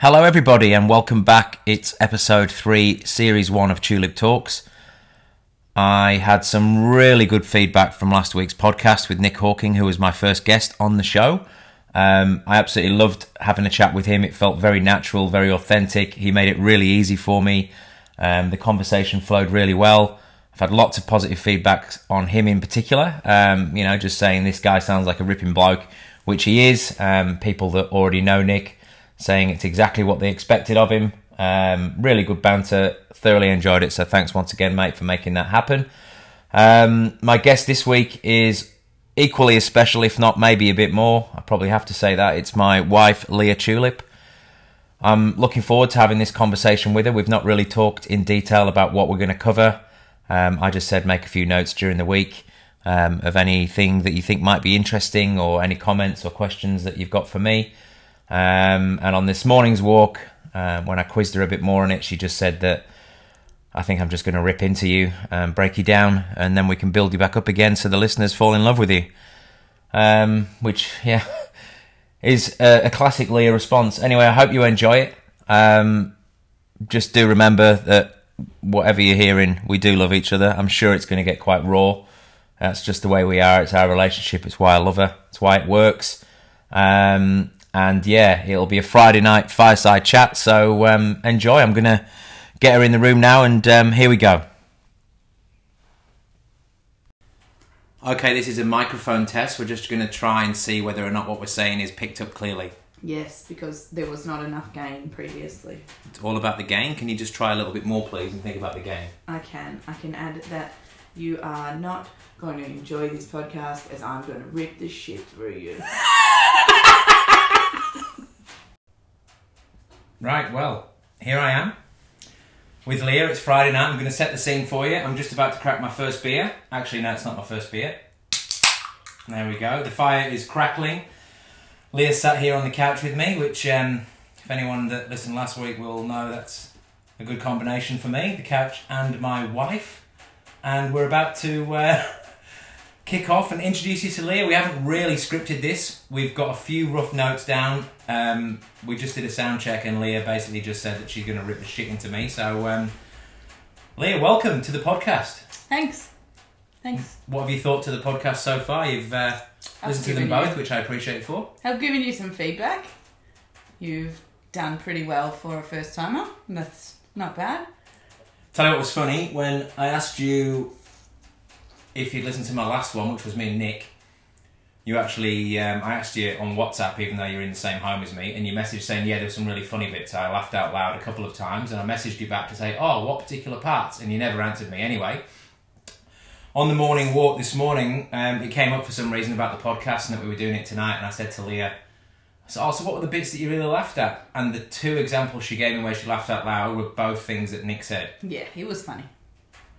Hello, everybody, and welcome back. It's episode three, series one of Tulip Talks. I had some really good feedback from last week's podcast with Nick Hawking, who was my first guest on the show. Um, I absolutely loved having a chat with him. It felt very natural, very authentic. He made it really easy for me. Um, the conversation flowed really well. I've had lots of positive feedback on him in particular. Um, you know, just saying this guy sounds like a ripping bloke, which he is. Um, people that already know Nick saying it's exactly what they expected of him. Um, really good banter. Thoroughly enjoyed it. So thanks once again, mate, for making that happen. Um, my guest this week is equally as special, if not maybe a bit more. I probably have to say that. It's my wife, Leah Tulip. I'm looking forward to having this conversation with her. We've not really talked in detail about what we're going to cover. Um, I just said make a few notes during the week um, of anything that you think might be interesting or any comments or questions that you've got for me. Um, and on this morning's walk, uh, when I quizzed her a bit more on it, she just said that I think I'm just going to rip into you and break you down, and then we can build you back up again so the listeners fall in love with you. Um, which, yeah, is a, a, classic Leah response. Anyway, I hope you enjoy it. Um, just do remember that whatever you're hearing, we do love each other. I'm sure it's going to get quite raw. That's just the way we are. It's our relationship. It's why I love her. It's why it works. Um, and yeah, it'll be a Friday night fireside chat. So um, enjoy. I'm going to get her in the room now, and um, here we go. Okay, this is a microphone test. We're just going to try and see whether or not what we're saying is picked up clearly. Yes, because there was not enough gain previously. It's all about the gain. Can you just try a little bit more, please, and think about the gain? I can. I can add that you are not going to enjoy this podcast as I'm going to rip the shit through you. Right, well, here I am with Leah. It's Friday night. I'm going to set the scene for you. I'm just about to crack my first beer. Actually, no, it's not my first beer. There we go. The fire is crackling. Leah sat here on the couch with me, which, um, if anyone that listened last week will know, that's a good combination for me the couch and my wife. And we're about to. Uh, kick off and introduce you to Leah. We haven't really scripted this. We've got a few rough notes down. Um, we just did a sound check, and Leah basically just said that she's going to rip the shit into me. So, um, Leah, welcome to the podcast. Thanks. Thanks. What have you thought to the podcast so far? You've uh, listened to them both, you, which I appreciate for. I've given you some feedback. You've done pretty well for a first timer. That's not bad. Tell you what was funny when I asked you if you'd listened to my last one, which was me and Nick, you actually, um, I asked you on WhatsApp, even though you're in the same home as me, and you messaged saying, yeah, there's some really funny bits. I laughed out loud a couple of times, and I messaged you back to say, oh, what particular parts? And you never answered me anyway. On the morning walk this morning, um, it came up for some reason about the podcast and that we were doing it tonight, and I said to Leah, so, oh, so what were the bits that you really laughed at? And the two examples she gave me where she laughed out loud were both things that Nick said. Yeah, it was funny.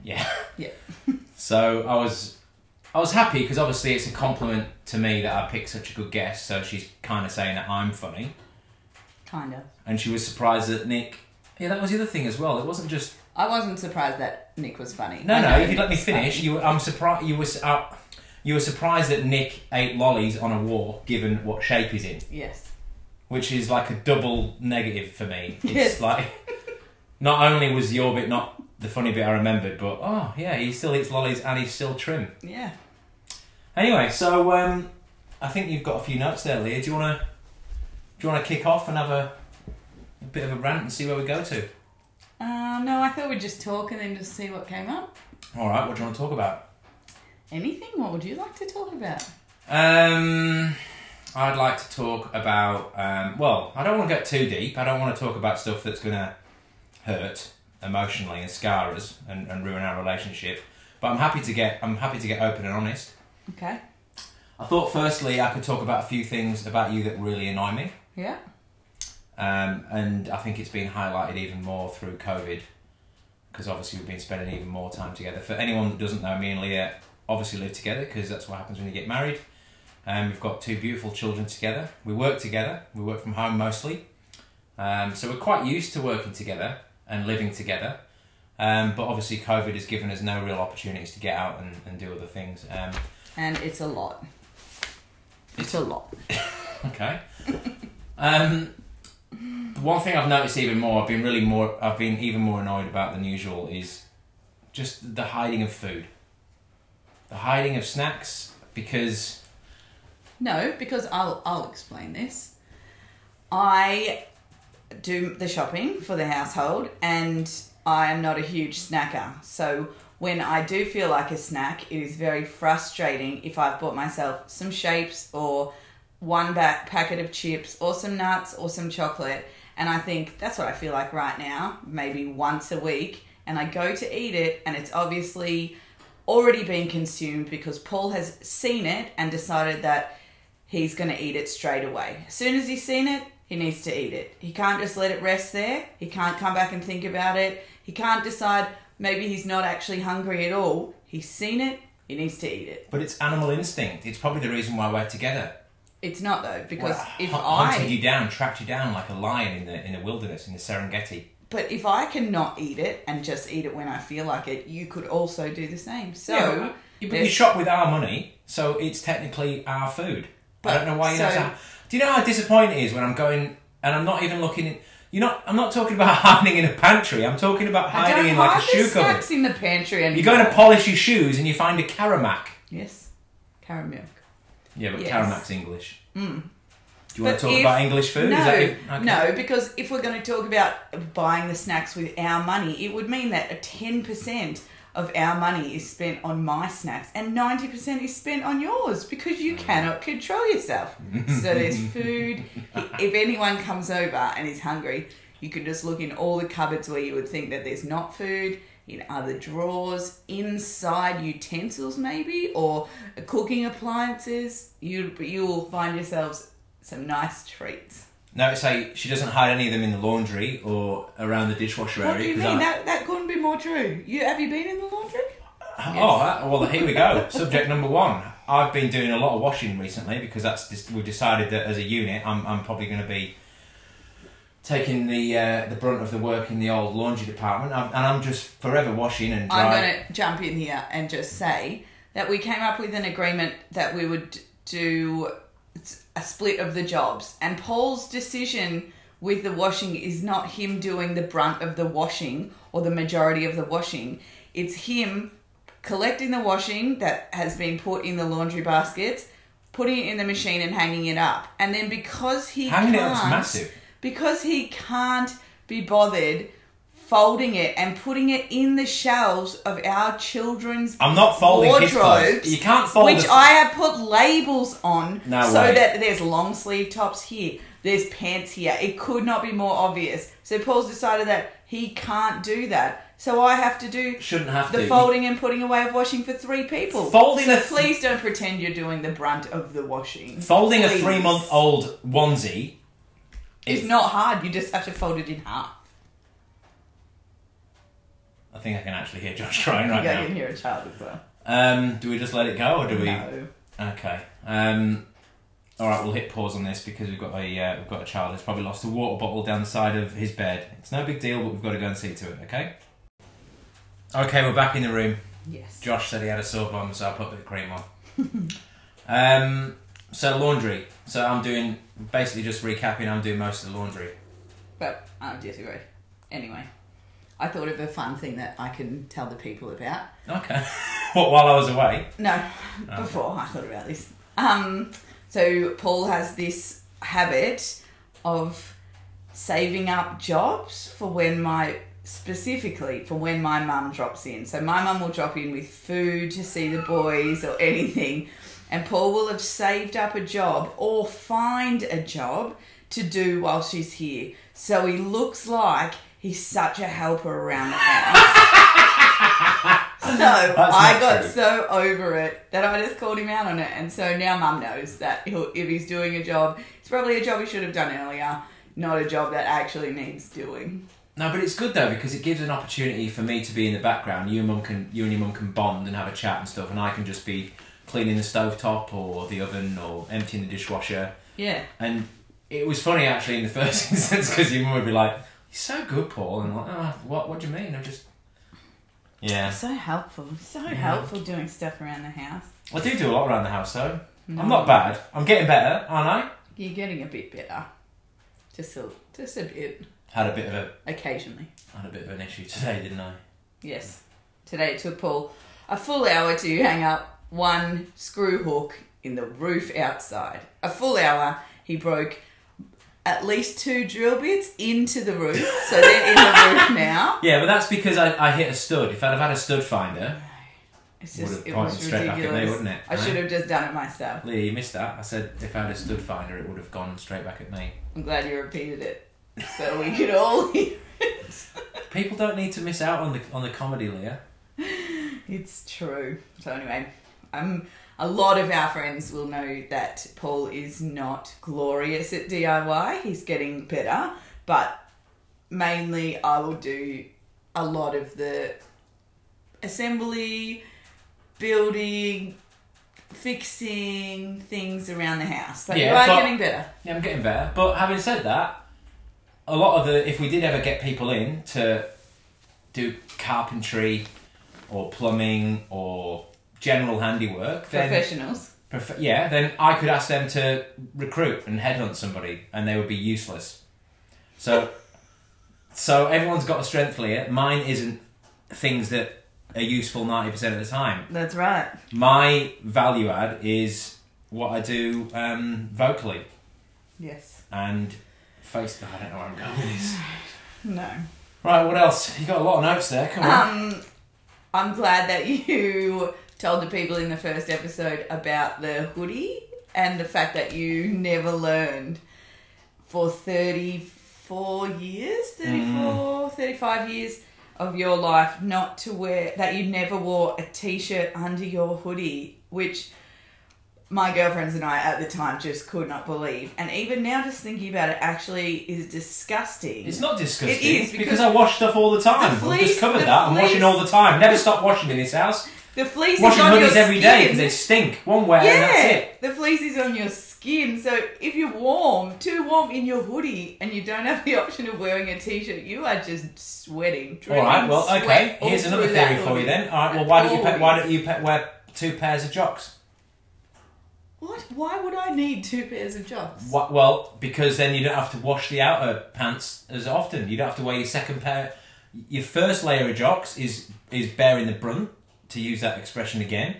Yeah. Yeah. so I was I was happy because obviously it's a compliment to me that I picked such a good guest. So she's kind of saying that I'm funny. Kind of. And she was surprised that Nick. Yeah, that was the other thing as well. It wasn't just. I wasn't surprised that Nick was funny. No, no. If you let me finish, you. I'm surprised. You were. Uh, you were surprised that Nick ate lollies on a war, given what shape he's in. Yes. Which is like a double negative for me. It's yes. like. Not only was the orbit not the funny bit I remembered, but oh yeah, he still eats lollies and he's still trim. Yeah. Anyway, so um, I think you've got a few notes there, Leah. Do you want to do you want to kick off and have a, a, bit of a rant and see where we go to? Uh, no, I thought we'd just talk and then just see what came up. All right, what do you want to talk about? Anything? What would you like to talk about? Um, I'd like to talk about. Um, well, I don't want to get too deep. I don't want to talk about stuff that's going to hurt emotionally and scar us and, and ruin our relationship. But I'm happy to get I'm happy to get open and honest. Okay. I thought firstly I could talk about a few things about you that really annoy me. Yeah. Um, and I think it's been highlighted even more through COVID because obviously we've been spending even more time together. For anyone that doesn't know, me and Leah obviously live together because that's what happens when you get married. Um, we've got two beautiful children together. We work together. We work from home mostly. Um, so we're quite used to working together and living together. Um, but obviously, COVID has given us no real opportunities to get out and, and do other things. Um, and it's a lot. It's a lot. okay. Um, one thing I've noticed even more, I've been really more, I've been even more annoyed about than usual is just the hiding of food. The hiding of snacks because No, because I'll I'll explain this. I do the shopping for the household and I am not a huge snacker. So when I do feel like a snack, it is very frustrating if I've bought myself some shapes or one back packet of chips or some nuts or some chocolate and I think that's what I feel like right now, maybe once a week and I go to eat it and it's obviously already been consumed because Paul has seen it and decided that he's going to eat it straight away. As soon as he's seen it, he needs to eat it. He can't just let it rest there. He can't come back and think about it. He can't decide maybe he's not actually hungry at all. He's seen it, he needs to eat it. But it's animal instinct. It's probably the reason why we're together. It's not though, because Well, if hun- I hunted you down, trapped you down like a lion in the in the wilderness in the Serengeti. but if I cannot eat it and just eat it when I feel like it, you could also do the same. So yeah, but you shop with our money, so it's technically our food. I don't know why you so- have to. Do you know how disappointing it is when I'm going and I'm not even looking in. You're not. I'm not talking about hiding in a pantry. I'm talking about I hiding don't in like a shoe cupboard. snacks in the pantry anymore. You're going to polish your shoes and you find a Caramac. Yes, carrot milk. Yeah, but Yes. Caramac's English. Mm. Do you want But to talk if- about English food? No, Is that okay. no, because if we're going to talk about buying the snacks with our money, it would mean that a ten percent of our money is spent on my snacks and ninety percent is spent on yours because you cannot control yourself. so there's food. If anyone comes over and is hungry, you can just look in all the cupboards where you would think that there's not food. In other drawers, inside utensils, maybe, or cooking appliances, you you will find yourselves some nice treats. No, like she doesn't hide any of them in the laundry or around the dishwasher What area. do you mean? I- That that couldn't be more true. You have you been in the laundry? Oh, that, well, here we go. Subject number one. I've been doing a lot of washing recently because that's just, we've decided that as a unit, I'm, I'm probably going to be taking the uh, the brunt of the work in the old laundry department, i and I'm just forever washing and I'm going to jump in here and just say that we came up with an agreement that we would do a split of the jobs, and Paul's decision with the washing is not him doing the brunt of the washing or the majority of the washing. It's him collecting the washing that has been put in the laundry baskets, putting it in the machine and hanging it up. And then because he Hanging can't, up's massive. because he can't be bothered folding it and putting it in the shelves of our children's I'm not folding kids' clothes. wardrobes, You can't fold which I have put labels on No so way. that there's long sleeve tops here, there's pants here. It could not be more obvious. So Paul's decided that he can't do that. So I have to do Shouldn't have the to. folding and putting away of washing for three people. Folding so a th- please don't pretend you're doing the brunt of the washing. Folding a Please. three month old onesie. It's is- not hard. You just have to fold it in half. I think I can actually hear Josh crying right you now. can hear a child as well. Um, do we just let it go or do we? No. Okay. Um, all right, we'll hit pause on this because we've got a uh, we've got a child who's probably lost a water bottle down the side of his bed. It's no big deal, but we've got to go and see to it. Okay. Okay, we're back in the room. Yes. Josh said he had a sore bum, so I put a bit of cream on. um, so laundry. So I'm doing basically just recapping. I'm doing most of the laundry. But I disagree. Anyway, I thought of a fun thing that I can tell the people about. Okay. what while I was away? No, Oh. before I thought about this. Um, so Paul has this habit of saving up jobs for when my specifically for when my mum drops in. So my mum will drop in with food to see the boys or anything, and Paul will have saved up a job or find a job to do while she's here. So he looks like he's such a helper around the house. So I got true. so over it that I just called him out on it, and so now Mum knows that he'll, if he's doing a job, it's probably a job he should have done earlier, not a job that actually needs doing. No, but it's good though because it gives an opportunity for me to be in the background. You and mum can, you and your mum can bond and have a chat and stuff, and I can just be cleaning the stovetop or the oven or emptying the dishwasher. Yeah, And it was funny actually in the first instance because your mum would be like, "You're so good, Paul," and like, "Oh, what? What do you mean?" I'm just, yeah. so helpful, so helpful doing stuff around the house. I do do a lot around the house though. No. I'm not bad. I'm getting better, aren't I? You're getting a bit better. Just a, Just a bit, Had a bit of a occasionally. had a bit of an issue today, didn't I? Yes. Today it took Paul a full hour to hang up one screw hook in the roof outside. A full hour. He broke at least two drill bits into the roof, so they're in the roof now. Yeah, but that's because I, I hit a stud. If I'd have had a stud finder, It's just it pointed was straight back at me, ridiculous. wouldn't it? I Huh? should have just done it myself. Leah, you missed that. I said if I had a stud finder, it would have gone straight back at me. I'm glad you repeated it so we could all hear it. People don't need to miss out on the on the comedy, Leah. It's true. So anyway, um, a lot of our friends will know that Paul is not glorious at DIY. He's getting better, but mainly I will do a lot of the assembly, building, fixing things around the house. But you Yeah, are but- getting better. Yeah, I'm getting better. But having said that, a lot of the if we did ever get people in to do carpentry or plumbing or general handiwork, then Professionals. Prof- yeah, then I could ask them to recruit and headhunt somebody, and they would be useless. So, so everyone's got a strength here. Mine isn't things that are useful ninety percent of the time. That's right. My value add is what I do um, vocally Yes. and face. I don't know where I'm going with this. No. Right, what else? You got a lot of notes there. Come on. Um, I'm glad that you told the people in the first episode about the hoodie and the fact that you never learned for 34 years, mm. 34, 35 years of your life not to wear, that you never wore a t shirt under your hoodie, which my girlfriends and I at the time just could not believe. And even now, just thinking about it actually is disgusting. It's not disgusting. It is, because, because I wash stuff all the time. the I've fleece- just covered that. I'm washing all the time. Never stop washing in this house. The fleece Washing is on your hoodies every day because they stink. One wear and that's Yeah, it. the fleece is on your skin. So if you're warm, too warm in your hoodie, and you don't have the option of wearing a t-shirt, you are just sweating. All right. Well, okay. Here's another theory for you then. All right. Well, why don't you pa- why don't you pa- wear two pairs of jocks? What? Why would I need two pairs of jocks? Wha- Well, because then you don't have to wash the outer pants as often. You don't have to wear your second pair. Your first layer of jocks is is bearing the brunt, to use that expression again,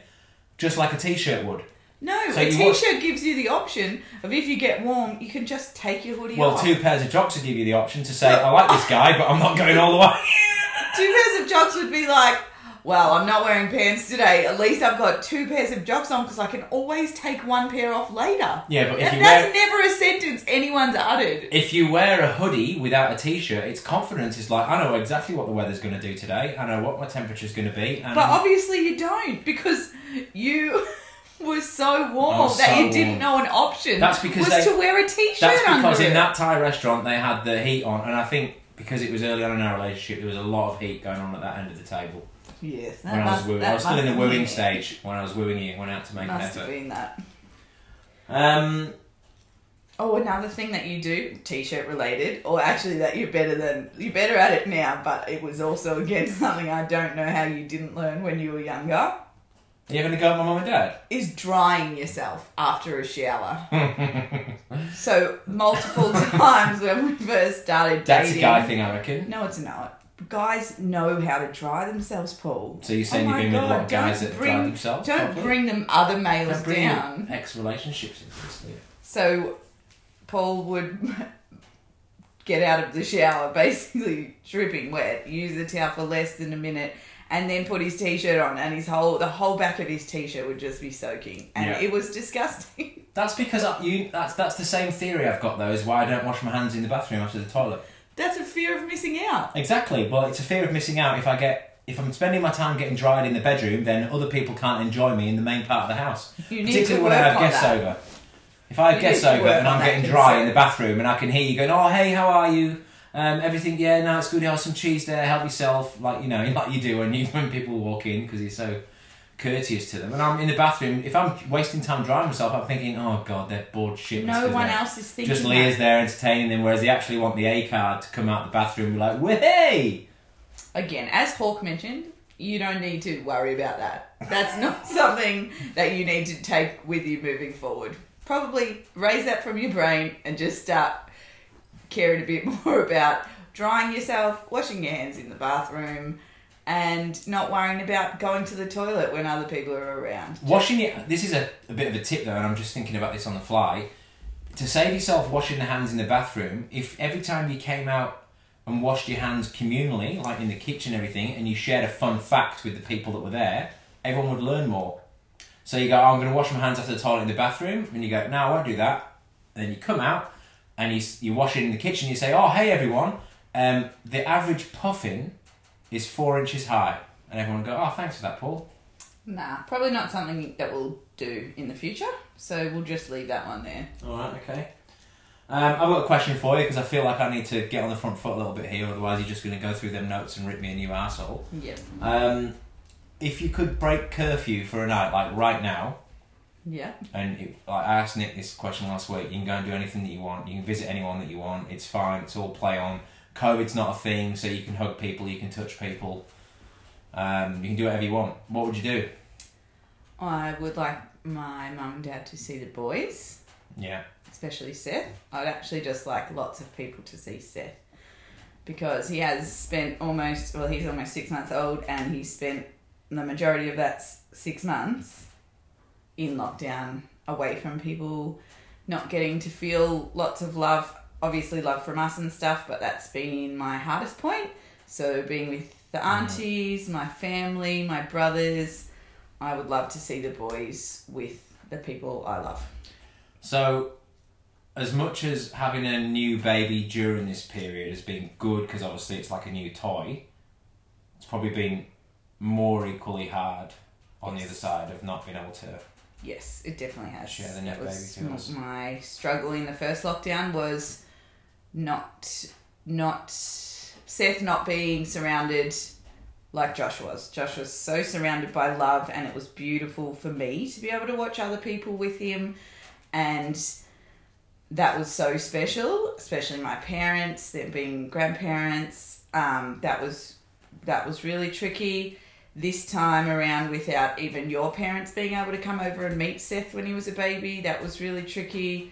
just like a t-shirt would. No, So a t-shirt gives you the option of if you get warm, you can just take your hoodie off. Well, two pairs of jocks would give you the option to say, "I like this guy, but I'm not going all the way." Two pairs of jocks would be like, well, I'm not wearing pants today. At least I've got two pairs of jocks on because I can always take one pair off later. Yeah, but if you that's wear never a sentence anyone's uttered. if you wear a hoodie without a t-shirt, it's confidence. It's like I know exactly what the weather's going to do today. I know what my temperature's going to be. And But obviously you don't because you were so warm was that so you didn't warm. know an option That's because was they- to wear a t-shirt that's because under in it. that Thai restaurant they had the heat on, and I think because it was early on in our relationship, there was a lot of heat going on at that end of the table Yes, that when I was wooing. I was still in the have wooing it. stage when I was wooing you. Went out to make an Must have effort. been that. Um, Oh, another thing that you do, t-shirt related, or actually that you're better than you're better at it now, but it was also again something I don't know how you didn't learn when you were younger. are you going to go with my mum and dad? Is drying yourself after a shower. so multiple times when we first started dating. That's a guy thing, I reckon. No, it's not. Guys know how to dry themselves, Paul. So you're saying Oh you've been with a lot God, of guys don't that bring- dry themselves? Don't properly? bring them other males down. into this. Leah. So Paul would get out of the shower basically dripping wet, use the towel for less than a minute, and then put his t-shirt on, and his whole the whole back of his t-shirt would just be soaking, and Yeah. it was disgusting. That's because I, you. That's that's the same theory I've got though. Is why I don't wash my hands in the bathroom after the toilet. That's a fear of missing out. Exactly. Well, it's a fear of missing out. If I get, if I'm spending my time getting dried in the bedroom, then other people can't enjoy me in the main part of the house. You need to Particularly work when I have guests that. over. If I have guests over and I'm getting dry concern. in the bathroom and I can hear you going, "Oh, hey, how are you? Um, everything? Yeah, no, it's good. Have some cheese there. Help yourself." Like you know, like you do when you when people walk in because you're so courteous to them. And I'm in the bathroom. If I'm wasting time drying myself, I'm thinking, "Oh God, they're bored shitless." No one else is thinking. just that. There entertaining them, whereas they actually want the A card to come out the bathroom and be like, "Way!" Again, as Hawk mentioned, you don't need to worry about that. That's not something that you need to take with you moving forward. Probably raise that from your brain and just start caring a bit more about drying yourself, washing your hands in the bathroom, and not worrying about going to the toilet when other people are around. Washing it. This is a, a bit of a tip though, and I'm just thinking about this on the fly. To save yourself washing the hands in the bathroom, if every time you came out and washed your hands communally, like in the kitchen and everything, and you shared a fun fact with the people that were there, everyone would learn more. So you go, oh, I'm going to wash my hands after the toilet in the bathroom, and you go, no, I won't do that. And then you come out and you, you wash it in the kitchen. You say, oh, hey everyone, um, the average puffin is four inches high, and everyone will go, oh, thanks for that, Paul. Nah, probably not something that we'll do in the future. So we'll just leave that one there. All right, okay. Um, I've got a question for you because I feel like I need to get on the front foot a little bit here. Otherwise, you're just going to go through them notes and rip me a new asshole. Yep. Um, if you could break curfew for a night, like right now, Yeah. and it, like I asked Nick this question last week, you can go and do anything that you want. You can visit anyone that you want. It's fine. It's all play on. COVID's not a thing, so you can hug people, you can touch people. Um, you can do whatever you want. What would you do? I would like my mum and dad to see the boys, Yeah. especially Seth. I'd actually just like lots of people to see Seth because he has spent almost, well, he's almost six months old and he spent the majority of that six months in lockdown away from people, not getting to feel lots of love, obviously, love from us and stuff, but that's been my hardest point. So, being with the mm. aunties, my family, my brothers, I would love to see the boys with the people I love. So, as much as having a new baby during this period has been good because obviously it's like a new toy, it's probably been more equally hard on the other side of not being able to. Yes, it definitely has. Share the that new was baby m- my struggle in the first lockdown was not not Seth not being surrounded like Josh was. Josh was so surrounded by love, and it was beautiful for me to be able to watch other people with him, and that was so special. Especially my parents, them being grandparents. Um, that was that was really tricky this time around without even your parents being able to come over and meet Seth when he was a baby. That was really tricky.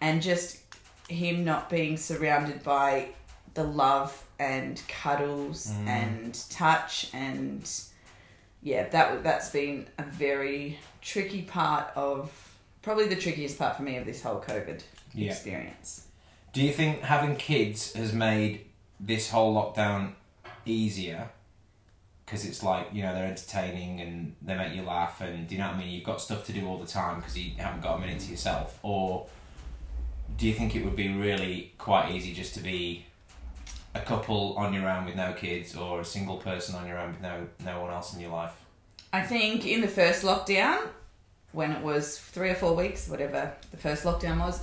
And just him not being surrounded by the love and cuddles Mm. and touch and yeah, that that's been a very tricky part of probably the trickiest part for me of this whole COVID Yeah. experience. Do you think having kids has made this whole lockdown easier? Because it's like, you know, they're entertaining and they make you laugh, and do you know what I mean? You've got stuff to do all the time because you haven't got a minute to yourself. Or do you think it would be really quite easy just to be a couple on your own with no kids or a single person on your own with no, no one else in your life? I think in the first lockdown, when it was three or four weeks, whatever the first lockdown was,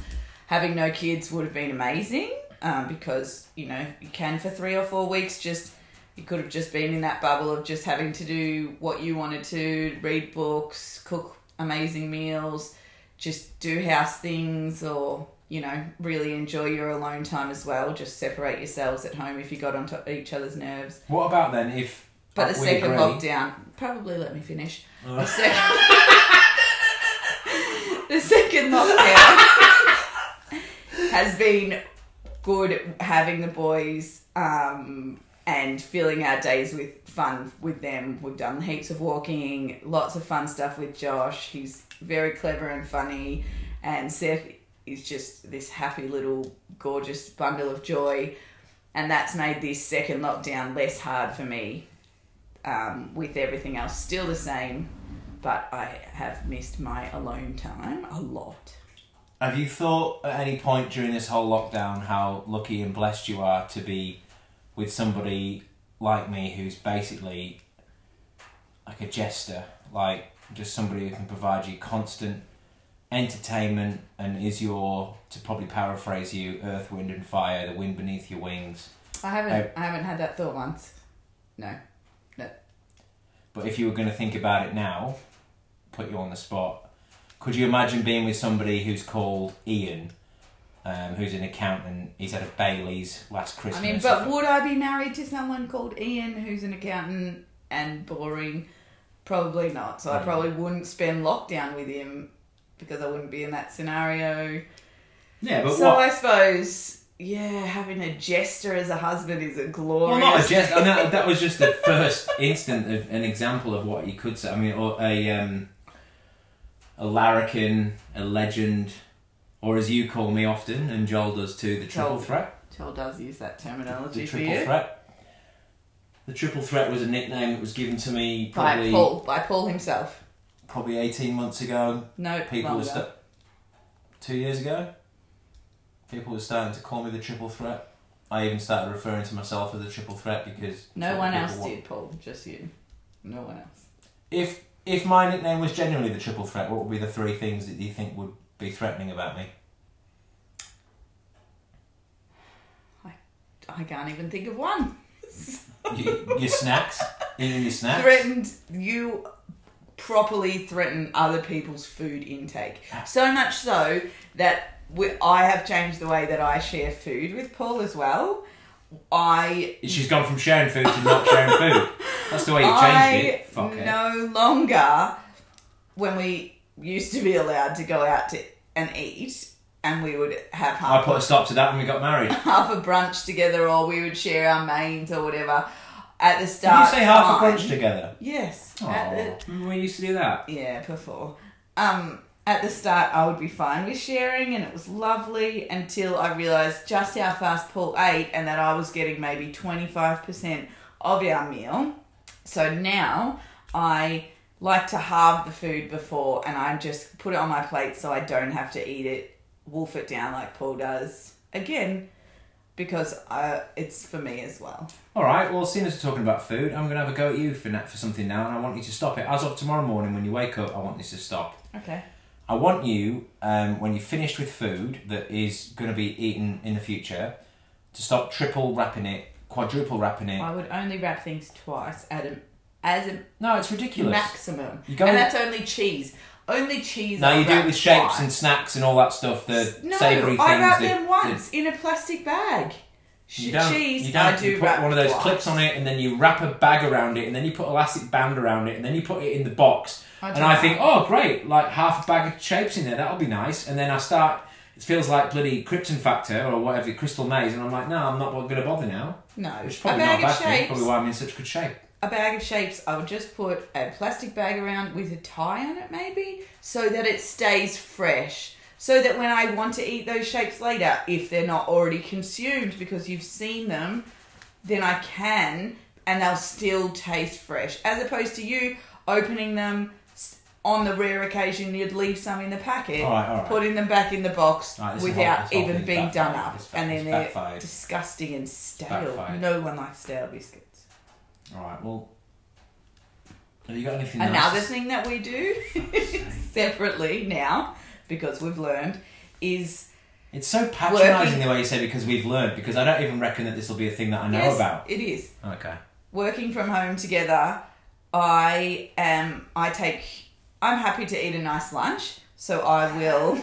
having no kids would have been amazing um, because you know you can for three or four weeks just you could have just been in that bubble of just having to do what you wanted to read books cook amazing meals just do house things or you know really enjoy your alone time as well just separate yourselves at home if you got onto each other's nerves What about then if. but the second agree- lockdown, probably let me finish. Uh. The second, the second lockdown has been good having the boys um, and filling our days with fun with them. We've done heaps of walking, lots of fun stuff with Josh. He's very clever and funny, and Seth is just this happy little gorgeous bundle of joy. And that's made this second lockdown less hard for me um, with everything else still the same, but I have missed my alone time a lot. Have you thought at any point during this whole lockdown how lucky and blessed you are to be with somebody like me who's basically like a jester, like just somebody who can provide you constant entertainment and is your, to probably paraphrase you, earth, wind, and fire, the wind beneath your wings. I haven't Oh. I haven't had that thought once. No. no But if you were going to think about it now, put you on the spot, could you imagine being with somebody who's called Ian, um, who's an accountant? He's had a Bailey's last Christmas. I mean, but would I be married to someone called Ian who's an accountant and boring? Probably not. So I Mm. probably wouldn't spend lockdown with him because I wouldn't be in that scenario. yeah, but so what? I suppose, yeah, having a jester as a husband is a glorious. Well, not a jest. I know that was just the first instant of an example of what you could say. I mean, or a um, a larrikin, a legend, or as you call me often, and Joel does too, the triple Joel. threat. Joel does use that terminology The for triple you. threat. The triple threat was a nickname that was given to me By Paul, by Paul himself. Probably eighteen months ago. No, People were sta- two years ago. People were starting to call me the triple threat. I even started referring to myself as the triple threat because no one else want. did, Paul. Just you. No one else. If if my nickname was genuinely the triple threat, what would be the three things that you think would be threatening about me? I can't even think of one. You, your snacks, eating your snacks. threatened you properly threaten other people's food intake ah. so much so that we, i have changed the way that i share food with paul as well i She's gone from sharing food to not sharing food. That's the way you've changed i it. Fuck it. no longer when we used to be allowed to go out to and eat and we would have half I put a stop to that when we got married. half a brunch together or we would share our mains or whatever at the Did start you say half a fine. brunch together? yes Oh, the- remember we used to do that? Yeah, before. Um, at the start, I would be fine with sharing, and it was lovely until I realised just how fast Paul ate, and that I was getting maybe twenty five percent of our meal. So now I like to halve the food before, and I just put it on my plate so I don't have to eat it, wolf it down like Paul does again, because uh, it's for me as well. All right. Well, seeing as we're talking about food, I'm going to have a go at you for for something now, and I want you to stop it. As of tomorrow morning, when you wake up, I want this to stop. Okay. I want you, um, when you're finished with food that is going to be eaten in the future, to stop triple wrapping it, quadruple wrapping it. I would only wrap things twice at a, as a No, it's ridiculous. maximum. You go and that's only cheese. Only cheese. No, you do it with shapes twice. and snacks and all that stuff. The No, savoury things. I wrap them once in a plastic bag. You don't. cheese, you don't. I do you put one of those twice. clips on it, and then you wrap a bag around it, and then you put elastic band around it, and then you put it in the box. I and do I think, oh great, like half a bag of shapes in there, that'll be nice. And then I start. It feels like bloody Krypton Factor or whatever, Crystal Maze, and I'm like, no, I'm not going to bother now. No, Which is a probably not a bad thing. Probably why I'm in such good shape. A bag of shapes. I would just put a plastic bag around with a tie on it, maybe, so that it stays fresh. So that when I want to eat those shapes later, if they're not already consumed because you've seen them, then I can, and they'll still taste fresh. As opposed to you opening them on the rare occasion you'd leave some in the packet, All right, all right. putting them back in the box right, without whole even being done up, and then they're disgusting and stale. Backfired. No one likes stale biscuits. All right, well, have you got anything? Another else? thing that we do separately now, because we've learned, is It's so patronising the way you say because we've learned because I don't even reckon that this will be a thing that I know yes, about. it is Okay. working from home together. I am. I take. I'm happy to eat a nice lunch, so I will.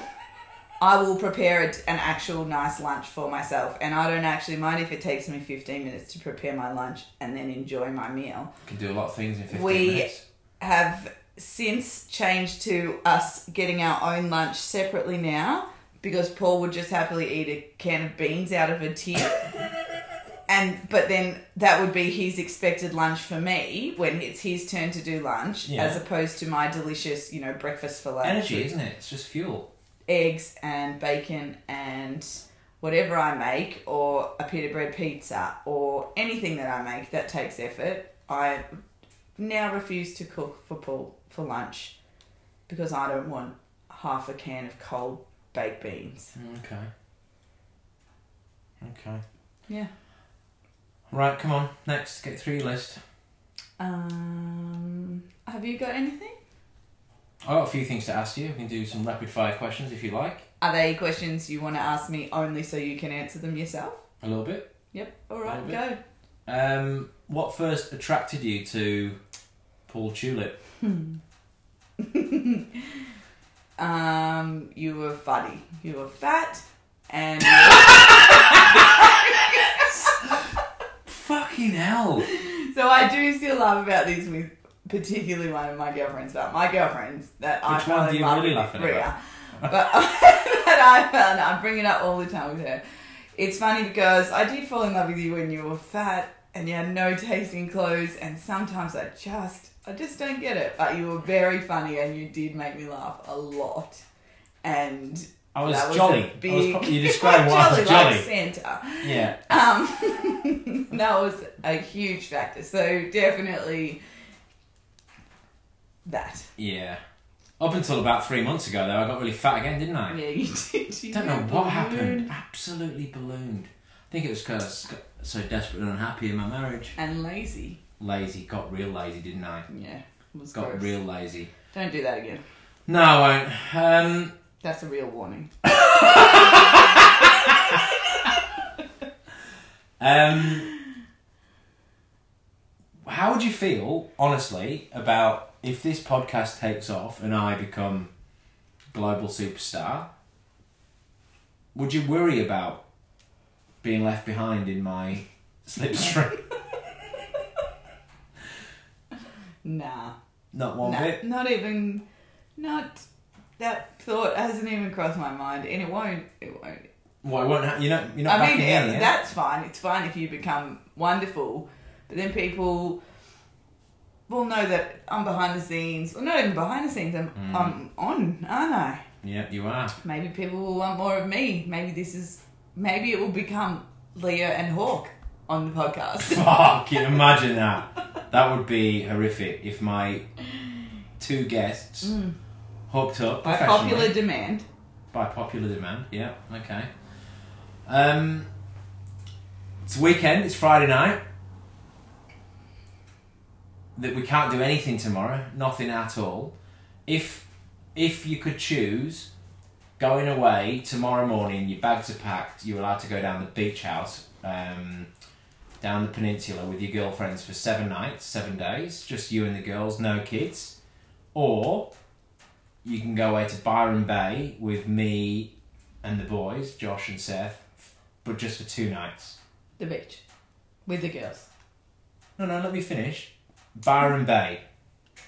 I will prepare a, an actual nice lunch for myself, and I don't actually mind if it takes me 15 minutes to prepare my lunch and then enjoy my meal. Can do a lot of things in 15 We- minutes. have since changed to us getting our own lunch separately now because Paul would just happily eat a can of beans out of a tin. and but then that would be his expected lunch for me when it's his turn to do lunch Yeah. as opposed to my delicious, you know, breakfast for lunch. Energy, isn't it? It's just fuel. Eggs and bacon and whatever I make or a pita bread pizza or anything that I make that takes effort. I now refuse to cook for Paul for lunch because I don't want half a can of cold baked beans. Okay. Okay. Yeah. Right, come on. Next, get through your list. Um, have you got anything? I've got a few things to ask you. We can do some rapid fire questions if you like. Are they questions you want to ask me only so you can answer them yourself? A little bit. Yep. All right, go. Um, what first attracted you to Paul Tulip? Um, you were funny. You were fat, and Fucking hell. so I do still laugh about this with particularly one of my girlfriends. But my girlfriends that I Which one found do you really with laugh at but that I found I'm bringing it up all the time with her it's funny because I did fall in love with you when you were fat and you had no taste in clothes, and sometimes I just, I just don't get it. But you were very funny, and you did make me laugh a lot, and. I was that jolly. a I was big- you described what I was jolly, jolly. like Santa. Yeah. Um, that was a huge factor. So definitely that. Yeah. Up until about three months ago, though, I got really fat again, didn't I? Yeah, you did. You don't know what happened. Absolutely ballooned. I think it was because so desperate and unhappy in my marriage. And lazy. Lazy. Got real lazy, didn't I? Yeah, was Got gross. real lazy. Don't do that again. No, I won't. Um, That's a real warning. um, how would you feel, honestly, about if this podcast takes off and I become global superstar? Would you worry about being left behind in my slipstream? Nah. Not one nah. bit. Not even. Not. That thought hasn't even crossed my mind, and it won't. It won't. Well, it won't ha- you're not. You're not I mean, in, yeah, yeah? that's fine. It's fine if you become wonderful, but then people will know that I'm behind the scenes. Well, not even behind the scenes. I'm, Mm. I'm on, aren't I? Yeah, you are. Maybe people will want more of me. Maybe this is. Maybe it will become Leah and Hawk on the podcast. Fuck, can you imagine that? That would be horrific if my two guests hooked up Mm. By popular demand. By popular demand, yeah, okay. Um, it's weekend, it's Friday night. That we can't do anything tomorrow, nothing at all. If if you could choose going away tomorrow morning, your bags are packed, you're allowed to go down the beach house, um, down the peninsula with your girlfriends for seven nights, seven days, just you and the girls, no kids. Or you can go away to Byron Bay with me and the boys, Josh and Seth, but just for two nights. The beach. With the girls. No, no, let me finish. Byron Bay.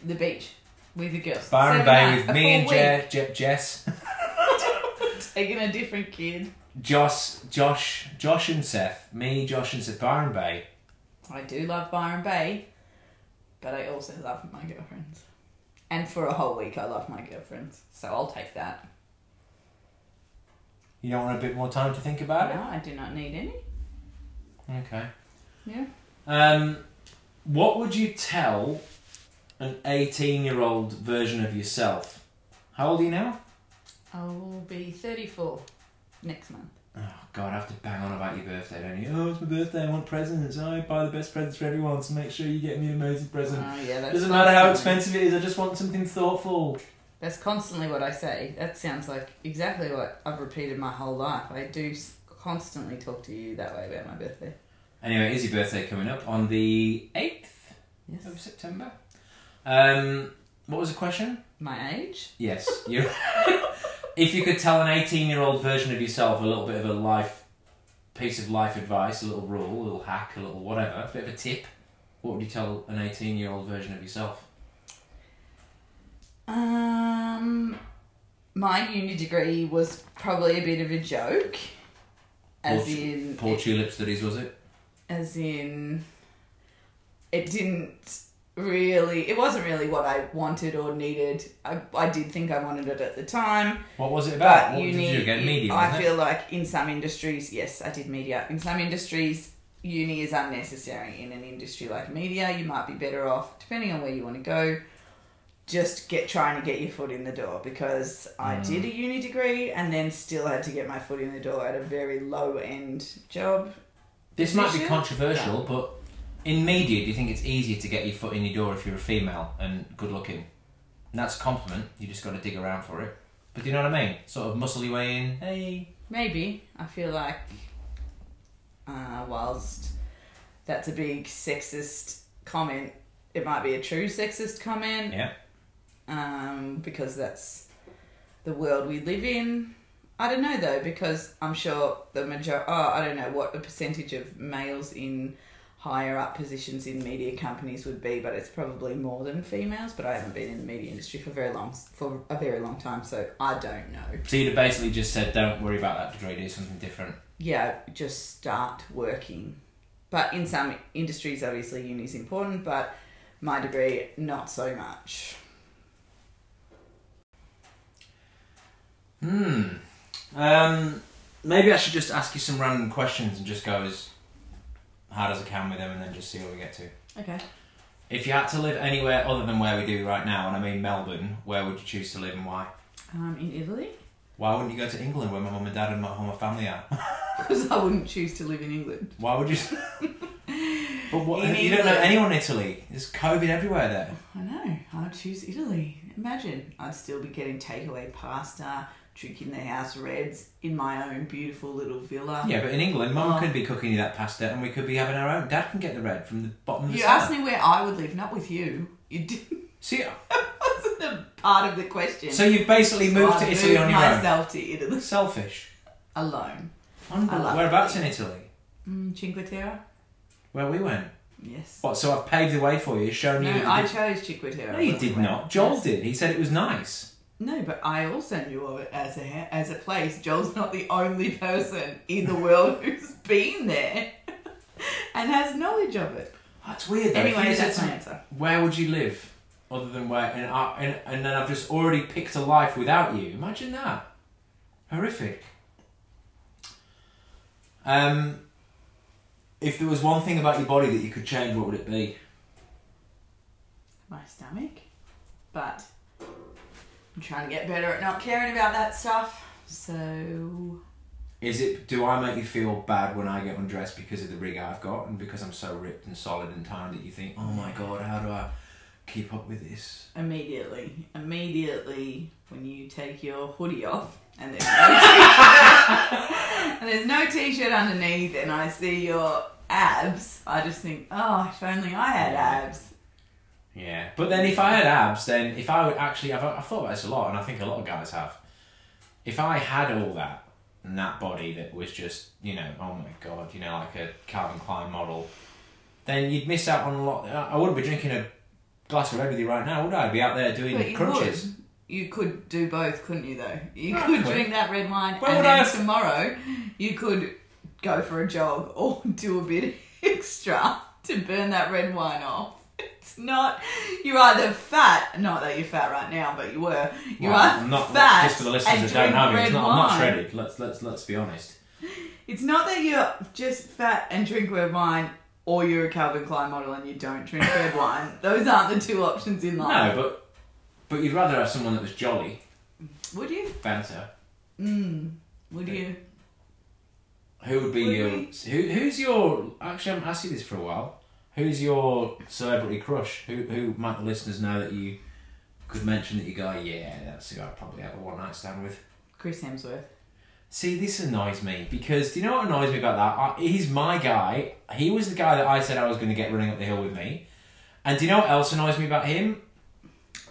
The beach. With the girls. Byron Bay with me and. Je- Je- Jess, Taking a different kid. Josh, Josh, Josh and Seth. Me, Josh and Seth. Byron Bay. I do love Byron Bay, but I also love my girlfriends. And for a whole week, I love my girlfriends. So I'll take that. You don't want a bit more time to think about it? No, I do not need any. Okay. Yeah. Um, what would you tell an 18 year old version of yourself? How old are you now? I will be 34 next month. Oh God, I have to bang on about your birthday, don't you? Oh, it's my birthday. I want presents. I buy the best presents for everyone, so make sure you get me an amazing present. Oh, yeah, that's Doesn't matter how expensive it is. I just want something thoughtful. That's constantly what I say. That sounds like exactly what I've repeated my whole life. I do constantly talk to you that way about my birthday. Anyway, it is your birthday coming up on the eighth Yes. of September. Um, what was the question? My age? Yes, you. if you could tell an eighteen-year-old version of yourself a little bit of a life piece of life advice, a little rule, a little hack, a little whatever, a bit of a tip, what would you tell an eighteen-year-old version of yourself? Um, my uni degree was probably a bit of a joke. As in, it- Tulip Studies, was it? As in, it didn't really, it wasn't really what I wanted or needed. I, I did think I wanted it at the time. What was it about? What uni, did you? Get media, I feel like in some industries, yes, I did media. In some industries, uni is unnecessary. In an industry like media, you might be better off, depending on where you want to go, just get trying to get your foot in the door. Because I Mm. did a uni degree and then still had to get my foot in the door at a very low end job. This might be controversial, but in media, do you think it's easier to get your foot in your door if you're a female and good looking? And that's a compliment. You just got to dig around for it. But do you know what I mean? Sort of muscle your way in. Hey. Maybe I feel like, uh, whilst that's a big sexist comment, it might be a true sexist comment. Yeah. um, because that's the world we live in. I don't know though, because I'm sure the major. Oh, I don't know what the percentage of males in higher up positions in media companies would be, but it's probably more than females. But I haven't been in the media industry for very long for a very long time, so I don't know. So you'd have basically just said, don't worry about that degree, do something different. yeah, just start working. But in some industries, obviously, uni is important, but my degree, not so much. Hmm. Um, maybe I should just ask you some random questions and just go as hard as I can with them and then just see where we get to. Okay. If you had to live anywhere other than where we do right now, and I mean Melbourne, where would you choose to live and why? Um, in Italy? Why wouldn't you go to England where my mum and dad and my whole family are? Because I wouldn't choose to live in England. Why would you? but what, you don't know anyone in Italy. There's COVID everywhere there. I know. I'd choose Italy. Imagine I'd still be getting takeaway pasta, drinking the house reds in my own beautiful little villa. Yeah, but in England, mum Oh. could be cooking you that pasta, and we could be having our own. Dad can get the red from the bottom of the You cellar. asked me where I would live, not with you. You didn't. See, That wasn't a part of the question. so you've basically moved I to Italy moved on your own. myself to Italy Selfish. alone. Unbelievable. Whereabouts in Italy? Mm, Cinque Terre. Where we went. Yes. What? So I've paved the way for you, shown No, you. I chose Cinque Terre. no, you did not. Joel Yes. did. He said it was nice. No, but I also knew of it as a as a place. Joel's not the only person in the world who's been there and has knowledge of it. That's weird. Though. Anyway, that's my answer. Where would you live, other than where? And, I, and and then I've just already picked a life without you. Imagine that. Horrific. Um. If there was one thing about your body that you could change, what would it be? My stomach, but I'm trying to get better at not caring about that stuff. So Is it? Do I make you feel bad when I get undressed because of the rig I've got and because I'm so ripped and solid and toned that you think, oh my god, how do I keep up with this? immediately, immediately when you take your hoodie off and there's no t-shirt, and there's no t-shirt underneath, and I see your abs, I just think, oh, if only I had abs. Yeah, but then if I had abs, then if I would actually, I've, I've thought about this a lot, and I think a lot of guys have. If I had all that and that body that was just, you know, oh my god, you know, like a Calvin Klein model, then you'd miss out on a lot. I wouldn't be drinking a glass of red with you right now, would I? I'd be out there doing But you crunches. would. You could do both, couldn't you? Though you could could. drink that red wine, Well, and then have- tomorrow you could go for a jog or do a bit extra to burn that red wine off. It's not. You're either fat. Not that you're fat right now, but you were. You Well, are I'm not fat. just for the listeners that don't know me. It's not, I'm not shredded. Let's let's let's be honest. It's not that you're just fat and drink red wine, or you're a Calvin Klein model and you don't drink red wine. Those aren't the two options in life. No, but but you'd rather have someone that was jolly, Would you? banter. Mm. Would you? Who would be Would your we? who? Who's your? Actually, I haven't asked you this for a while. Who's your celebrity crush? Who who might the listeners know that you could mention that you go, yeah, that's the guy I'd probably have a one night stand with. Chris Hemsworth. See, this annoys me because do you know what annoys me about that? I, he's my guy. He was the guy that I said I was going to get running up the hill with me. And do you know what else annoys me about him?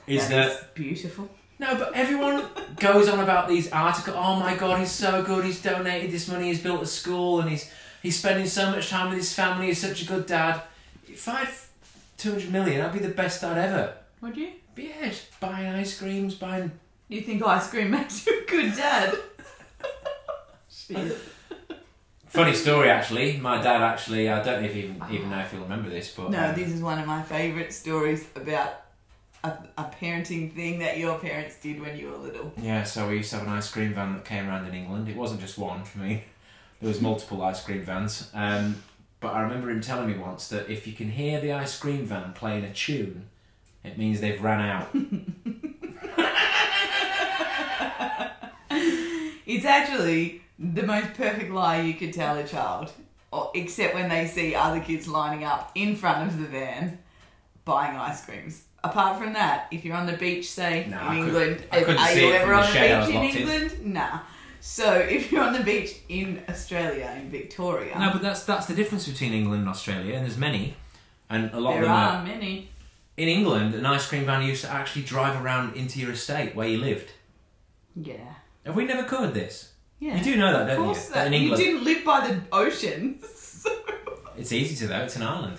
Is that, is beautiful. no, but everyone goes on about these articles. Oh my god, he's so good. He's donated this money. He's built a school, and he's he's spending so much time with his family. He's such a good dad. If I had two hundred million, I'd be the best dad ever. Would you? But yeah, just buying ice creams, buying. You think ice cream makes you a good dad? Funny story, actually. My dad actually. I don't know if even even know if you'll remember this, but No, um, this is one of my favourite stories about a, a parenting thing that your parents did when you were little. Yeah, so we used to have an ice cream van that came around in England. It wasn't just one for me. There was multiple ice cream vans. Um, but I remember him telling me once that if you can hear the ice cream van playing a tune, it means they've ran out. It's actually the most perfect lie you could tell a child, or, except when they see other kids lining up in front of the van buying ice creams. Apart from that, if you're on the beach, say Nah, I in couldn't- England, I couldn't are see you it ever from the on the shed I was beach in locked in. England? Nah. So if you're on the beach in Australia, in Victoria, no, but that's that's the difference between England and Australia, and there's many, and a lot of there them are. are many. In England, an ice cream van used to actually drive around into your estate where you lived. Yeah. Have we never covered this? Yeah. You do know that, Of don't you? Of course, That in you didn't live by the ocean. So. it's easy to though. It's an island.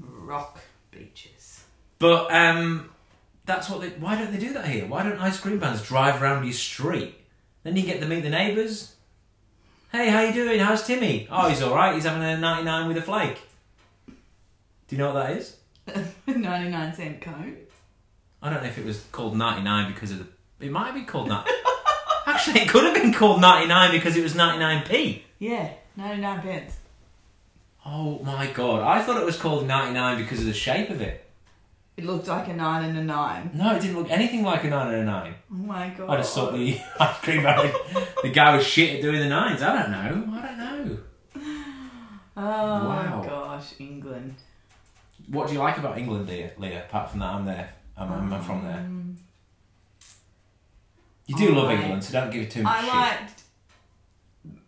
Rock beaches. But um, that's what they. Why don't they do that here? Why don't ice cream vans drive around your street? Then you get to meet the neighbours. Hey, how you doing? How's Timmy? Oh, he's all right. He's having a 99 with a flake. Do you know what that is? 99 cent cone. I don't know if it was called 99 because of the. It might be called that. Actually, it could have been called 99 because it was 99p. Yeah, 99 pence. Oh my god, I thought it was called 99 because of the shape of it. It looked like a 9 and a 9. No, it didn't look anything like a 9 and a 9. Oh my god. I just thought the ice cream man, the guy was shit at doing the nines. I don't know. I don't know. Oh Wow. gosh, England. What do you like about England, Leah? Leah apart from that, I'm there. I'm, I'm from there. Um, You do love I- England, so don't give it too much I shit. liked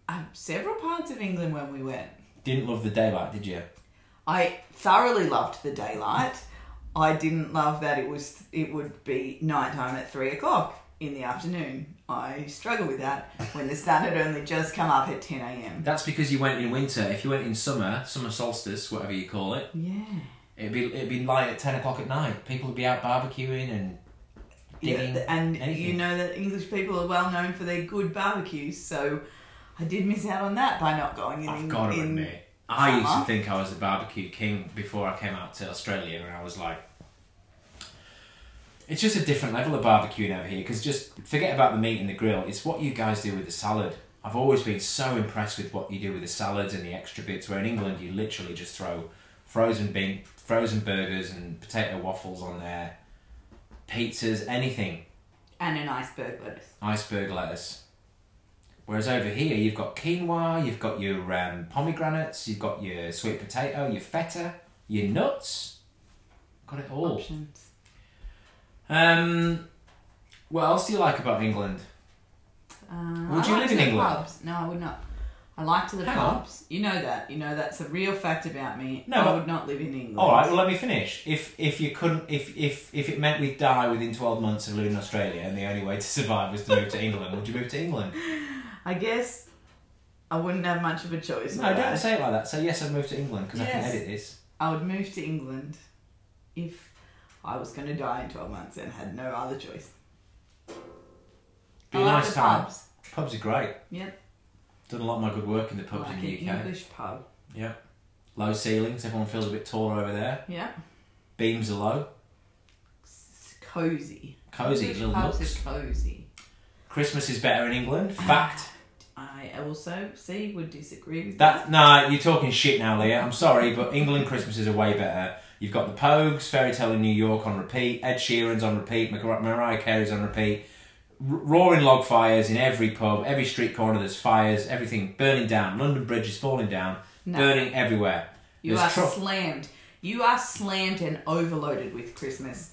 uh, several parts of England when we went. Didn't love the daylight, did you? I thoroughly loved the daylight. I didn't love that it was it would be nighttime at three o'clock in the afternoon. I struggle with that when the sun had only just come up at ten a.m. That's because you went in winter. If you went in summer, summer solstice, whatever you call it, Yeah, it'd be it'd be light at ten o'clock at night. People would be out barbecuing and digging. yeah, and anything. you know that English people are well known for their good barbecues. So I did miss out on that by not going in. I've got to in admit, I used to think I was a barbecue king before I came out to Australia, and I was like, it's just a different level of barbecuing over here. Because just forget about the meat and the grill; it's what you guys do with the salad. I've always been so impressed with what you do with the salads and the extra bits. Where in England, you literally just throw frozen bean, frozen burgers and potato waffles on there, pizzas, anything, and an iceberg lettuce. iceberg lettuce. Whereas over here, you've got quinoa, you've got your um, pomegranates, you've got your sweet potato, your feta, your nuts. Got it all. Options. Um, what else do you like about England? Uh, Would I you live in England? Pubs. No, I would not. I like to the Hang on. pubs. You know that. You know that's a real fact about me. No, I would not live in England. All right, well let me finish. If if you couldn't, if if if it meant we'd die within twelve months of living in Australia, and the only way to survive was to move to England, would you move to England? I guess I wouldn't have much of a choice. No, I? don't say it like that. Say yes, I'd move to England because I can Yes. edit this. I would move to England if I was going to die in 12 months and had no other choice. Be I a like nice the time. pubs. Pubs are great. Yep. Done a lot of my good work in the pubs like in an the UK. English pub. Yeah. Low ceilings, everyone feels a bit taller over there. Yeah. Beams are low. It's cozy. Cozy, English little pubs nooks. are cozy. Christmas is better in England. Fact. I also, see, would disagree with That nah, you're talking shit now, Leah. I'm sorry, but England Christmases are way better. You've got the Pogues, Fairy Tale in New York on repeat, Ed Sheeran's on repeat, Mar- Mariah Carey's on repeat, R- roaring log fires in every pub, every street corner. There's fires, everything burning down. London Bridge is falling down, No. burning everywhere. You There's are tro- slammed. You are slammed and overloaded with Christmas,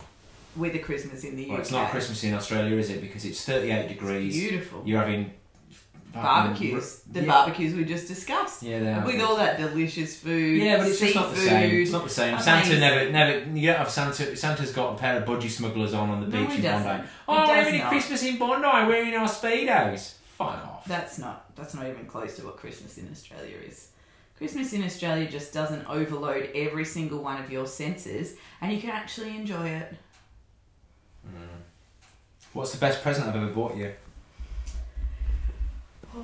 with a Christmas in the Well, UK. it's not Christmas in Australia, is it? Because it's 38 degrees. Beautiful. You're having barbecues. The yeah. barbecues we just discussed. Yeah. With all that delicious food. Yeah, but it's just not the same. It's not the same. Santa never, never. You don't have Santa. Santa's got a pair of budgie smugglers on on the No, beach he in. Bondi. Oh, we're having a. Christmas in Bondi. Wearing our speedos. Fuck off. That's not. That's not even close to what Christmas in Australia is. Christmas in Australia just doesn't overload every single one of your senses, and you can actually enjoy it. Mm. What's the best present I've ever bought you?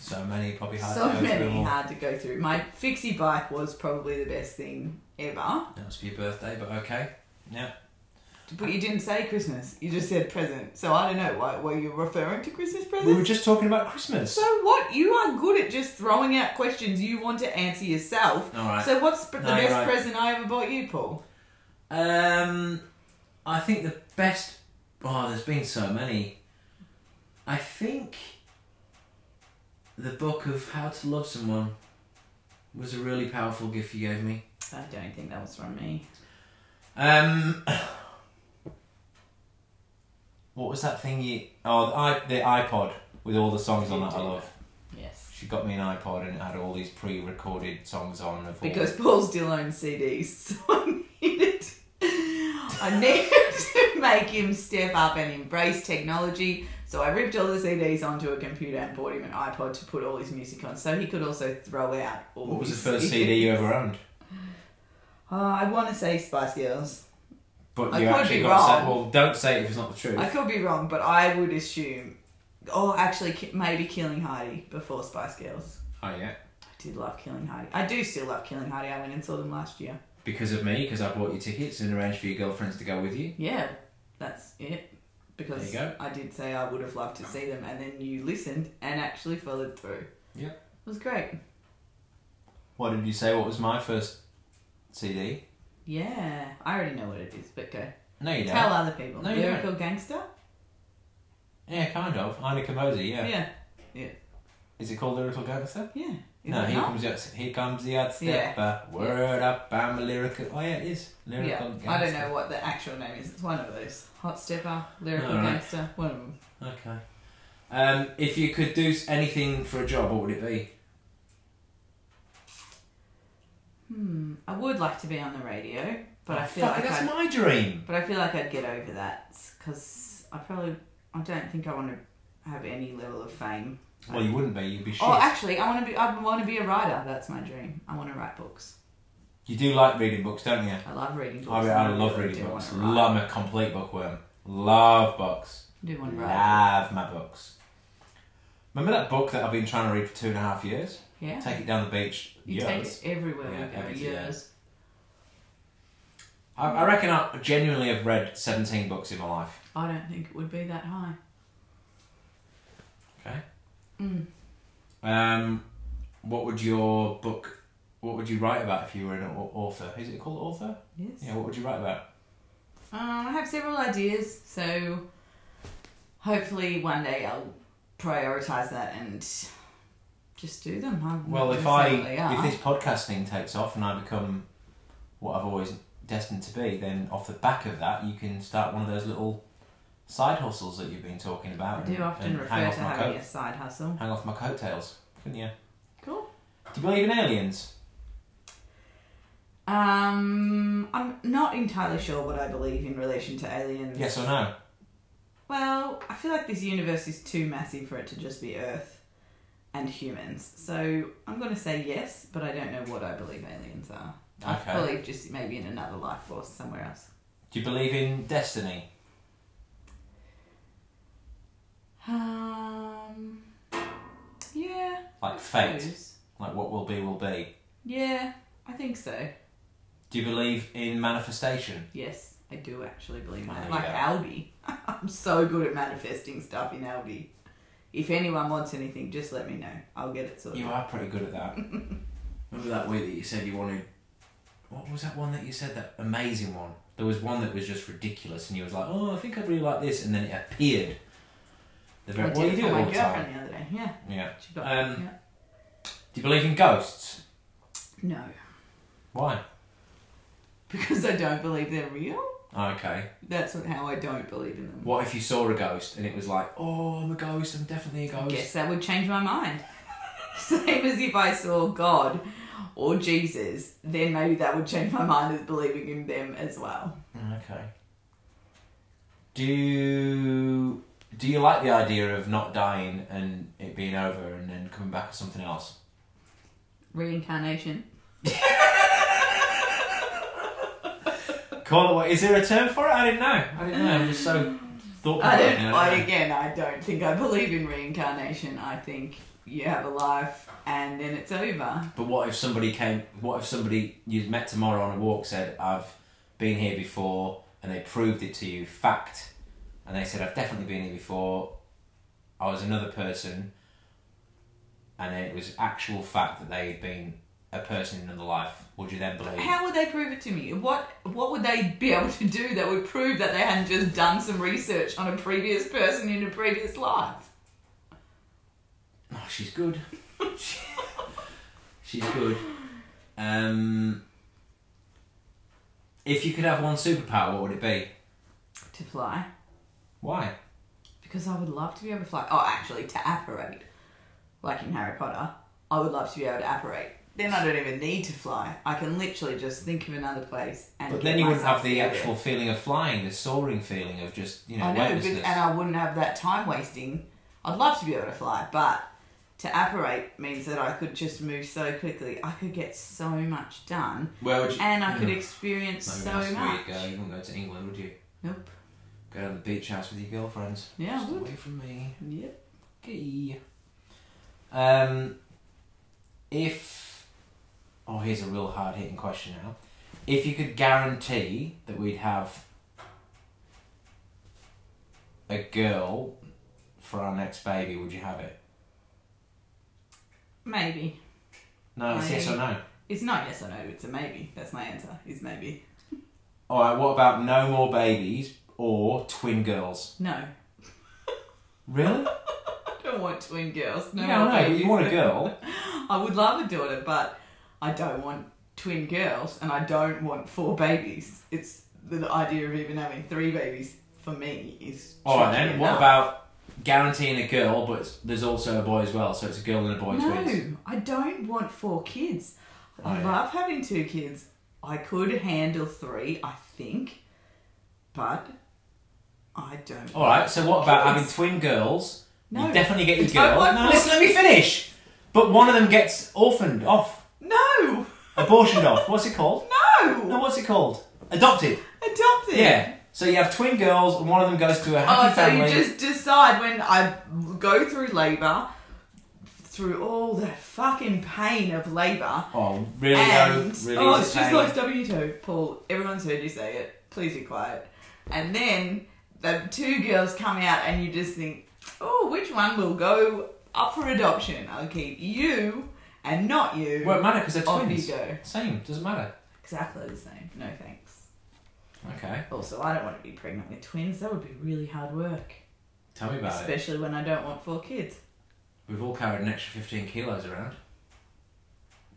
So many, probably hard so to go through many hard to go through. My fixie bike was probably the best thing ever. That was for your birthday, but okay. Yeah. But you didn't say Christmas. You just said present. So I don't know. Why were you referring to Christmas presents? We were just talking about Christmas. So what? You are good at just throwing out questions you want to answer yourself. All right. So what's the No, you're best right. present I ever bought you, Paul? Um, I think the best. Oh, there's been so many. I think the book of How to Love Someone was a really powerful gift you gave me. I don't think that was from me. Um, what was that thing you? Oh, the, i the iPod with all the songs on that I love. Yes. She got me an iPod and it had all these pre-recorded songs on. Of all- Because Paul still owns CDs, so I needed, I needed to make him step up and embrace technology. So I ripped all the CDs onto a computer and bought him an iPod to put all his music on, so he could also throw out all. what was the first CDs. CD you ever owned? Oh, I want to say Spice Girls. But I you could actually be got say, wrong. well, don't say it if it's not the truth. I could be wrong, but I would assume Or actually, maybe Killing Heidi before Spice Girls. Oh yeah. I did love Killing Heidi. I do still love Killing Heidi. I went and saw them last year. Because of me, because I bought you tickets and arranged for your girlfriends to go with you. Yeah, that's it. Because There you go. I did say I would have loved to see them, and then you listened and actually followed through. Yep. It was great. What did you say? What was my first CD? Yeah, I already know what it is, but go. No, you don't. Tell other people. No, you Lyrical Gangster? Yeah, kind of. Ini Kamoze, yeah. Yeah. Yeah. Is it called Lyrical Gangster? Yeah. No, here comes the here comes the ad Yeah. stepper. Word up, I'm a lyrical. Oh yeah, it is lyrical Yeah, gangster. I don't know what the actual name is. It's one of those. Hot Stepper, Lyrical Alright. Gangster, one of them. Okay. Um, if you could do anything for a job, what would it be? Hmm. I would like to be on the radio, but Oh, I feel like that's I'd, my dream. but I feel like I'd get over that because I probably I don't think I want to have any level of fame. Well, you wouldn't be. You'd be oh, shit. Oh, actually, I want to be. I want to be a writer. That's my dream. I want to write books. you do like reading books, don't you? I love reading books. I, mean, and I love really reading books. Love I'm a complete bookworm. Love books. I do want to write. Love my books. Remember that book that I've been trying to read for two and a half years? Yeah. Take it down the beach. you years. take it everywhere Yeah, we go. every- Years. I, I reckon I genuinely have read 17 books in my life. I don't think it would be that high. Okay. Mm. Um, what would your book? What would you write about if you were an author? Is it called author? Yes. Yeah. What would you write about? Um, I have several ideas, so hopefully one day I'll prioritize that and just do them. I'm Well, if I say what they are. if this podcast thing takes off and I become what I've always destined to be, then off the back of that, you can start one of those little side hustles that you've been talking I about. do and- often and refer to having coat, a side hustle. hang off my coattails, couldn't you? Cool. Do you believe in aliens? Um, I'm not entirely sure what I believe in relation to aliens. Yes or no? Well, I feel like this universe is too massive for it to just be Earth and humans. So I'm going to say yes, but I don't know what I believe aliens are. Okay. I believe just maybe in another life force somewhere else. Do you believe in destiny? Um, yeah. Like fate? suppose. Like what will be will be? Yeah, I think so. Do you believe in manifestation? Yes, I do actually believe that. Like go. Aldi. I'm so good at manifesting stuff in Aldi. If anyone wants anything, just let me know. I'll get it sorted. You are pretty good at that. Remember that week that you said you wanted. What was that one that you said? That amazing one. There was one that was just ridiculous, and you was like, "Oh, I think I'd really like this," and then it appeared. The I very, did well, you do it my all the time. girlfriend the other day. Yeah. Yeah. She got Um, yeah. Do you believe in ghosts? No. Why? Because I don't believe they're real. Okay. That's what, how I don't believe in them. What if you saw a ghost and it was like, "Oh, I'm a ghost. I'm definitely a ghost." Guess that would change my mind. Same as if I saw God or Jesus, then maybe that would change my mind as believing in them as well. Okay. Do do you like the idea of not dying and it being over and then coming back as something else? Reincarnation. Call it what? Is there a term for it? I didn't know. I didn't know. I'm just so um, thought I don't. I, again, I don't think I believe in reincarnation. I think you have a life and then it's over. But what if somebody came? What if somebody you met tomorrow on a walk said, "I've been here before," and they proved it to you, fact, and they said, "I've definitely been here before." I was another person, and it was actual fact that they'd been a person in another life. Would you then believe? How would they prove it to me? What What would they be able to do that would prove that they hadn't just done some research on a previous person in a previous life? Oh, she's good. she's good. Um, if you could have one superpower, what would it be? To fly. Why? Because I would love to be able to fly. Oh, actually, to apparate. Like in Harry Potter, I would love to be able to apparate. Then I don't even need to fly. I can literally just think of another place and. But then you wouldn't have the actual feeling of flying, the soaring feeling of just you know I know, but, and I wouldn't have that time wasting. I'd love to be able to fly, but to apparate means that I could just move so quickly. I could get so much done, Where would you? and I hmm. could experience so ask where much. you'd go. You wouldn't go to England, would you? Nope. Go to the beach house with your girlfriends. Yeah, I Just away from me. Yep. Okay. Um, if oh, here's a real hard hitting question now. If you could guarantee that we'd have a girl for our next baby, would you have it? Maybe. No, it's yes or no. It's not yes or no, it's a maybe. That's my answer, is maybe. All right. What about no more babies or twin girls? No. Really? I don't want twin girls. No yeah, I know. But you want a girl? I would love a daughter, but I don't want twin girls and I don't want four babies. It's the idea of even having three babies for me is. Oh, All right tricky then. What about guaranteeing a girl, but there's also a boy as well, so it's a girl and a boy No, twins? I don't want four kids. Oh, I Oh, yeah. love having two kids. I could handle three, I think, but I don't. All right. So what about having twin girls? No. You definitely get your I girl. No, listen. Let me finish. But one of them gets orphaned off, No, abortioned off. What's it called? No, no, what's it called? Adopted. adopted. Yeah. So you have twin girls, and one of them goes to a happy Oh, so family. you just decide when I go through labour, through all the fucking pain of labour, Oh, really? and though? Really? oh, it's just pain? like W two. Paul, everyone's heard you say it. Please be quiet. And then the two girls come out, and you just think, oh, which one will go up for adoption? I'll keep you and not you. Won't matter because they're Off twins. you go. Same. Doesn't matter. Exactly the same. No thanks. Okay. Also, I don't want to be pregnant with twins. That would be really hard work, Tell me about it. especially when I don't want four kids. We've all carried an extra 15 kilos around.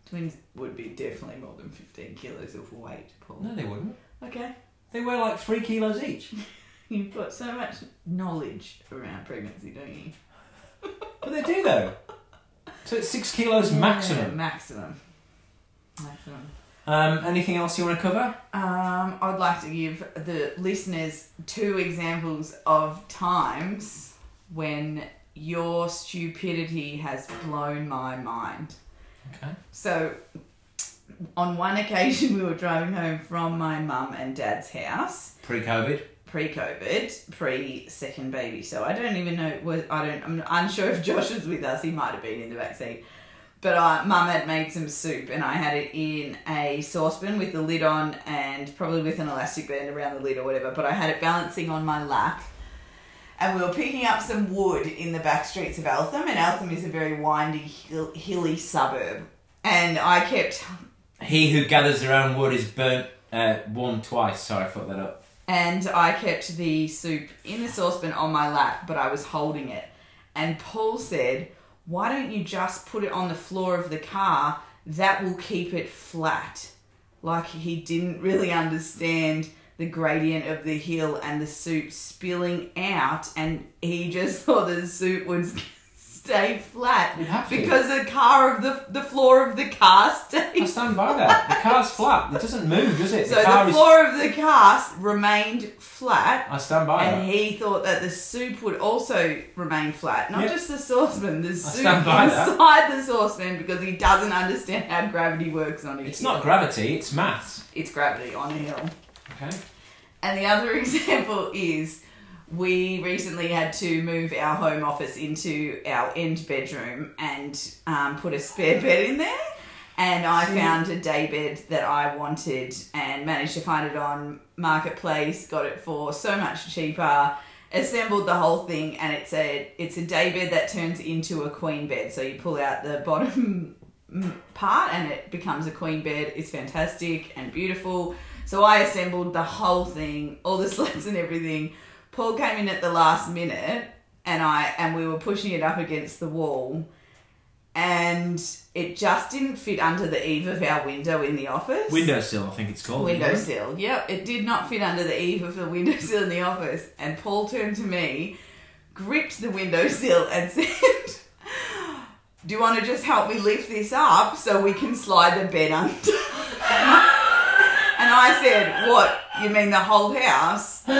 Twins would be definitely more than 15 kilos of weight, Paul. No, they wouldn't. Okay. They weigh like three kilos each. You've got so much knowledge around pregnancy, don't you? But they do though. So it's six kilos Yeah, maximum. maximum. Maximum. Um, anything else you want to cover? Um, I'd like to give the listeners two examples of times when your stupidity has blown my mind. Okay. So, on one occasion, we were driving home from my mum and dad's house. Pre-COVID. pre-COVID, pre-second baby. So I don't even know. I don't. I'm unsure if Josh was with us. He might have been in the seat. But uh, Mum had made some soup, and I had it in a saucepan with the lid on, and probably with an elastic band around the lid or whatever. But I had it balancing on my lap, and we were picking up some wood in the back streets of Eltham, and Eltham is a very windy, hill, hilly suburb. And I kept He who gathers own wood is burnt, uh, warmed twice. Sorry, I fucked that up. And I kept the soup in the saucepan on my lap, but I was holding it. And Paul said, Why don't you just put it on the floor of the car? That will keep it flat. Like he didn't really understand the gradient of the hill and the soup spilling out, and he just thought the soup would stay flat You'd have to. because the car of the the floor of the car stays. I stand by that. The car's flat. It doesn't move, does it? so the car the is. floor of the car remained flat, I stand by and that. he thought that the soup would also remain flat, not Yep. just the saucepan, the soup by that. inside the saucepan because he doesn't understand how gravity works on it. It's not gravity. It's maths. It's gravity on a hill. Okay. And the other example is we recently had to move our home office into our end bedroom and um, put a spare bed in there. And I found a day bed that I wanted and managed to find it on Marketplace, got it for so much cheaper, assembled the whole thing, and it's a it's a day bed that turns into a queen bed. So you pull out the bottom part and it becomes a queen bed. It's fantastic and beautiful. So I assembled the whole thing, all the slats and everything. Paul came in at the last minute and I and we were pushing it up against the wall and it just didn't fit under the eave of our window in the office. Windowsill, I think it's called. Windowsill. Yep, it did not fit under the eave of the windowsill in the office. And Paul turned to me, gripped the windowsill, and said, Do you want to just help me lift this up so we can slide the bed under? and I said, What? You mean the whole house?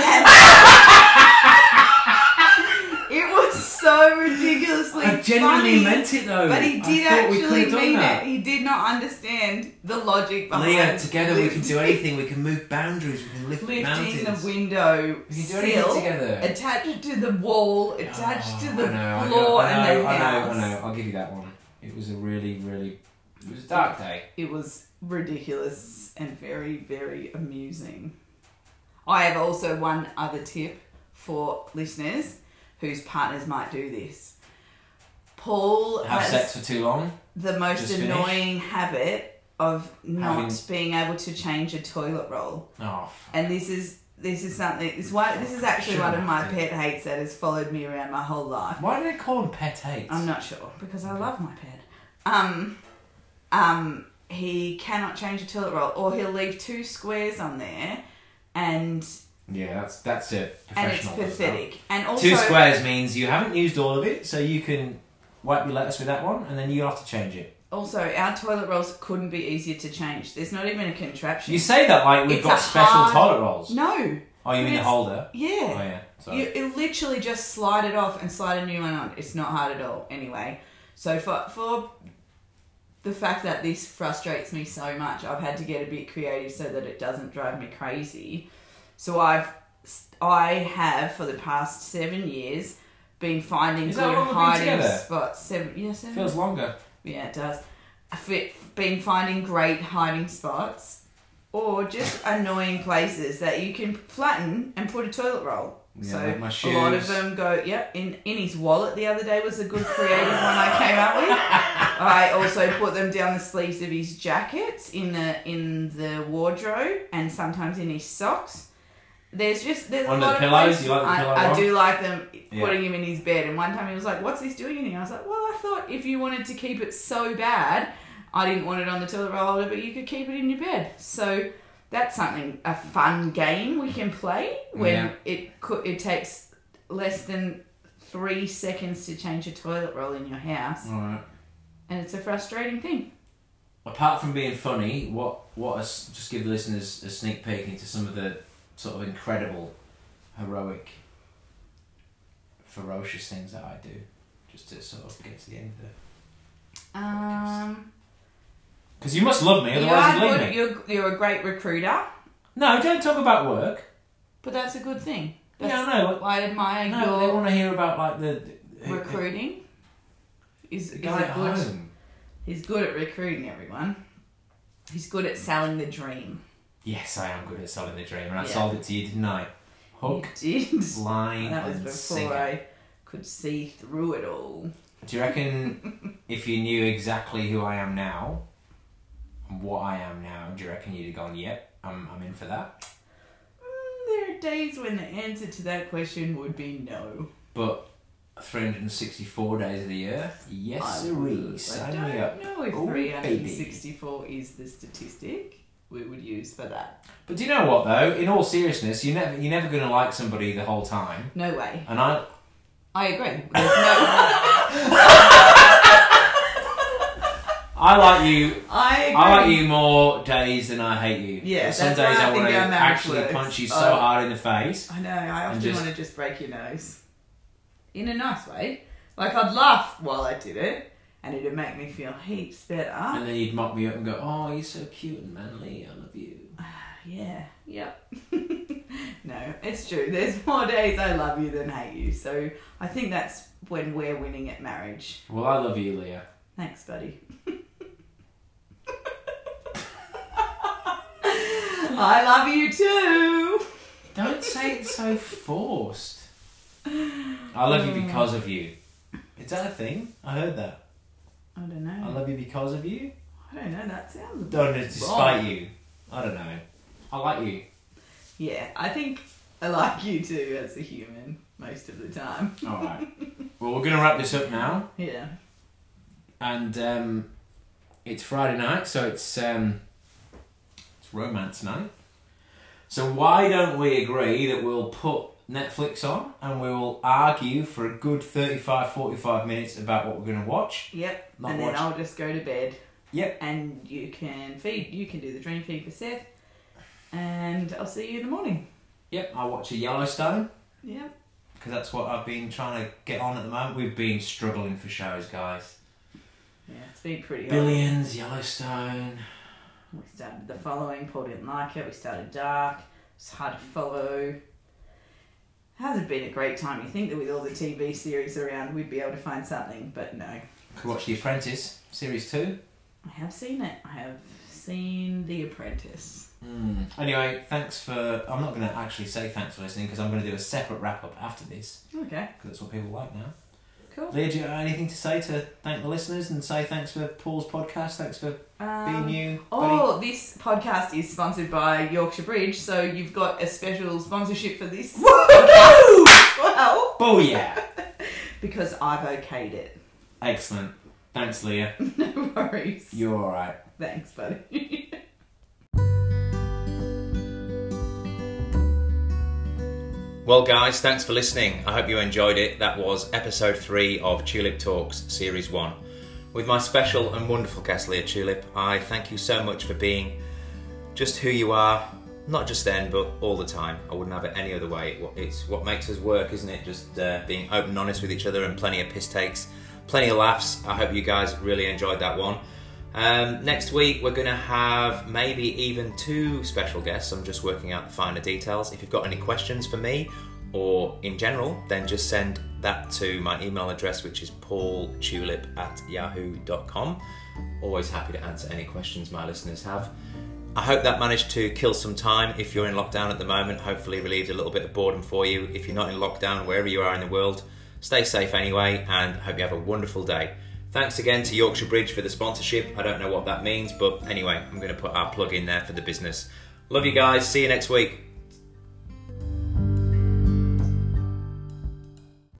And it was so ridiculously I genuinely funny. meant it though. But he I did thought we could actually done mean that. it. He did not understand the logic behind Leah, together we can do anything. We can move boundaries. We can lift Lifting mountains. the window we can do anything sill, together. attached to the wall, attached to Oh, the I know, I know, floor I know, and the I house. know, I know. I'll give you that one. It was a really, really. It was a dark day. It was ridiculous and very, very amusing. I have also one other tip for listeners whose partners might do this. Paul Have sex for too long. the most Just finish? annoying habit of not Having- being able to change a toilet roll. Oh, f- And this is this is something this one this is actually one of my pet hates that has followed me around my whole life. why do they call them pet hates? I'm not sure because I love my pet. Um, um, he cannot change a toilet roll, or he'll leave two squares on there, and Yeah, that's that's it. and it's pathetic. And also, Two squares means you haven't used all of it, so you can wipe your lettuce with that one, and then you have to change it. also, our toilet rolls couldn't be easier to change. There's not even a contraption. You say that like we've It's got special hard- toilet rolls. no, Oh, you mean the holder? yeah. Oh yeah. Sorry. You it literally just slide it off and slide a new one on. It's not hard at all. Anyway, so for for the fact that this frustrates me so much, I've had to get a bit creative so that it doesn't drive me crazy. So I've I have for the past seven years been finding Is good long we've been hiding spots. Seven, yeah, seven. Feels longer. Yeah, it does. I've been finding great hiding spots or just annoying places that you can flatten and put a toilet roll. Yeah, so a lot of them go, yep, in, in his wallet the other day was a good creative one I came up with. I also put them down the sleeves of his jackets, in the in the wardrobe, and sometimes in his socks. There's just there's Under a lot the of pillows? places- You like the I, pillow I one? do like them Yeah. putting him in his bed. And one time he was like, "What's this doing in here?" I was like, "Well, I thought if you wanted to keep it so bad, I didn't want it on the toilet roll holder, but you could keep it in your bed." So that's something a fun game we can play when it could it takes less than three seconds to change a toilet roll in your house, Alright. And it's a frustrating thing. Apart from being funny, what what us just give the listeners a sneak peek into some of the sort of incredible, heroic, ferocious things that I do, just to sort of get to the end of it. Um, Because you must love me, otherwise you'd leave me. You're, you're a great recruiter, No, don't talk about work. but that's a good thing. Yeah, That's, I know. I admire No, your they want to hear about like the, the recruiting. Is, is guy at good. home. He's good at recruiting everyone. He's good at selling the dream. Yes, I am good at selling the dream, and I Yeah. sold it to you, didn't I? Hook, He did. line, That was and before sinker. I could see through it all. Do you reckon if you knew exactly who I am now, and what I am now, do you reckon you'd have gone, "Yep, I'm, I'm in for that"? Mm, there are days when the answer to that question would be no. But 364 days of the year, yes, I sirree, I sign me don't up. know if Oh, 364 is the statistic we would use for that. But do you know what though? In all seriousness, you never, you're never going to like somebody the whole time, No way. and I, I agree. There's no. I like you I agree. I like you more days than I hate you. Yeah, Some that's days why I I, wanna our marriage actually works. punch you so Oh. hard in the face. I know. I often just- want to just break your nose, in a nice way. Like I'd laugh while I did it, and it'd make me feel heaps better. And then you'd mock me up and go, Oh, you're so cute and manly, I love you. Ah, yeah. Yep. no, it's true. There's more days I love you than hate you. So I think that's when we're winning at marriage. Well, I love you, Leah. Thanks, buddy. I love you too. Don't say it so forced. I love you because of you. Is that a thing? I heard that. I don't know. I love you because of you? I don't know. That sounds. Don't it's despite you. I don't know. I like you. Yeah, I think I like you too as a human most of the time. Alright. well, we're going to wrap this up now. Yeah. and um, it's Friday night, so it's um, it's romance night. So why don't we agree that we'll put Netflix on and we will argue for a good 35, 45 minutes about what we're going to watch? Yep. Not and then watch- I'll just go to bed. Yep. And you can feed. You can do the dream feed for Seth. And I'll see you in the morning. Yep, I'll watch a Yellowstone Yep. because that's what I've been trying to get on at the moment. We've been struggling for shows, guys. Yeah, it's been pretty hard. Billions, Yellowstone. We started the following, Paul didn't like it. We started Dark. It's hard to follow. Hasn't been a great time. You think that with all the TV series around, we'd be able to find something, but no. Could watch The Apprentice series two. I have seen it. I have seen The Apprentice. Mm. Anyway, thanks for. I'm not going to actually say thanks for listening because I'm going to do a separate wrap up after this Okay, because that's what people like now. Cool. Leah, do you have anything to say to thank the listeners and say thanks for Paul's podcast? Thanks for being Um, you, buddy. Oh, this podcast is sponsored by Yorkshire Bridge, so you've got a special sponsorship for this Woo! well Booyah! because I've okayed it. Excellent. Thanks, Leah. no worries. You're all right. Thanks, buddy. Well, guys, thanks for listening. I hope you enjoyed it. That was episode three of Tulip Talks, series one. With my special and wonderful guest, Leah Tulip, I thank you so much for being just who you are, not just then, but all the time. I wouldn't have it any other way. It's what makes us work, isn't it? Just uh, being open and honest with each other and plenty of piss takes, plenty of laughs. I hope you guys really enjoyed that one. Um, next week, we're going to have maybe even two special guests. I'm just working out the finer details. If you've got any questions for me or in general, then just send that to my email address, which is paultulip at yahoo.com. Always happy to answer any questions my listeners have. I hope that managed to kill some time if you're in lockdown at the moment. Hopefully, relieved a little bit of boredom for you. If you're not in lockdown, wherever you are in the world, stay safe anyway, and hope you have a wonderful day. Thanks again to Yorkshire Bridge for the sponsorship. I don't know what that means, but anyway, I'm going to put our plug in there for the business. Love you guys. See you next week.